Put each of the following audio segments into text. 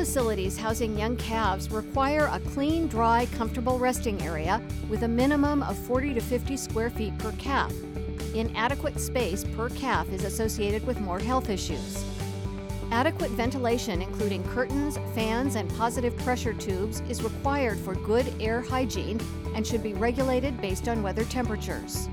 facilities housing young calves require a clean, dry, comfortable resting area with a minimum of 40 to 50 square feet per calf. Inadequate space per calf is associated with more health issues. Adequate ventilation, including curtains, fans, and positive pressure tubes, is required for good air hygiene and should be regulated based on weather temperatures.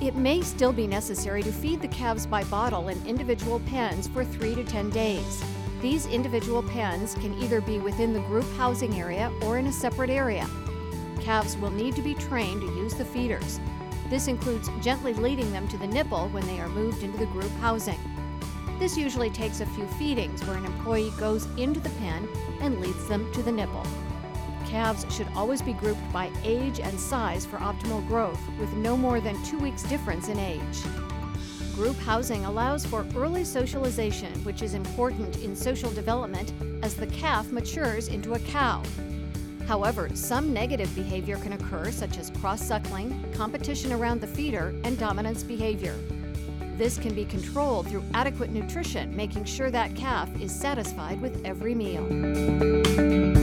It may still be necessary to feed the calves by bottle in individual pens for 3 to 10 days. These individual pens can either be within the group housing area or in a separate area. Calves will need to be trained to use the feeders. This includes gently leading them to the nipple when they are moved into the group housing. This usually takes a few feedings where an employee goes into the pen and leads them to the nipple. Calves should always be grouped by age and size for optimal growth, with no more than two weeks difference in age. Group housing allows for early socialization, which is important in social development as the calf matures into a cow. However, some negative behavior can occur, such as cross suckling, competition around the feeder, and dominance behavior. This can be controlled through adequate nutrition, making sure that calf is satisfied with every meal.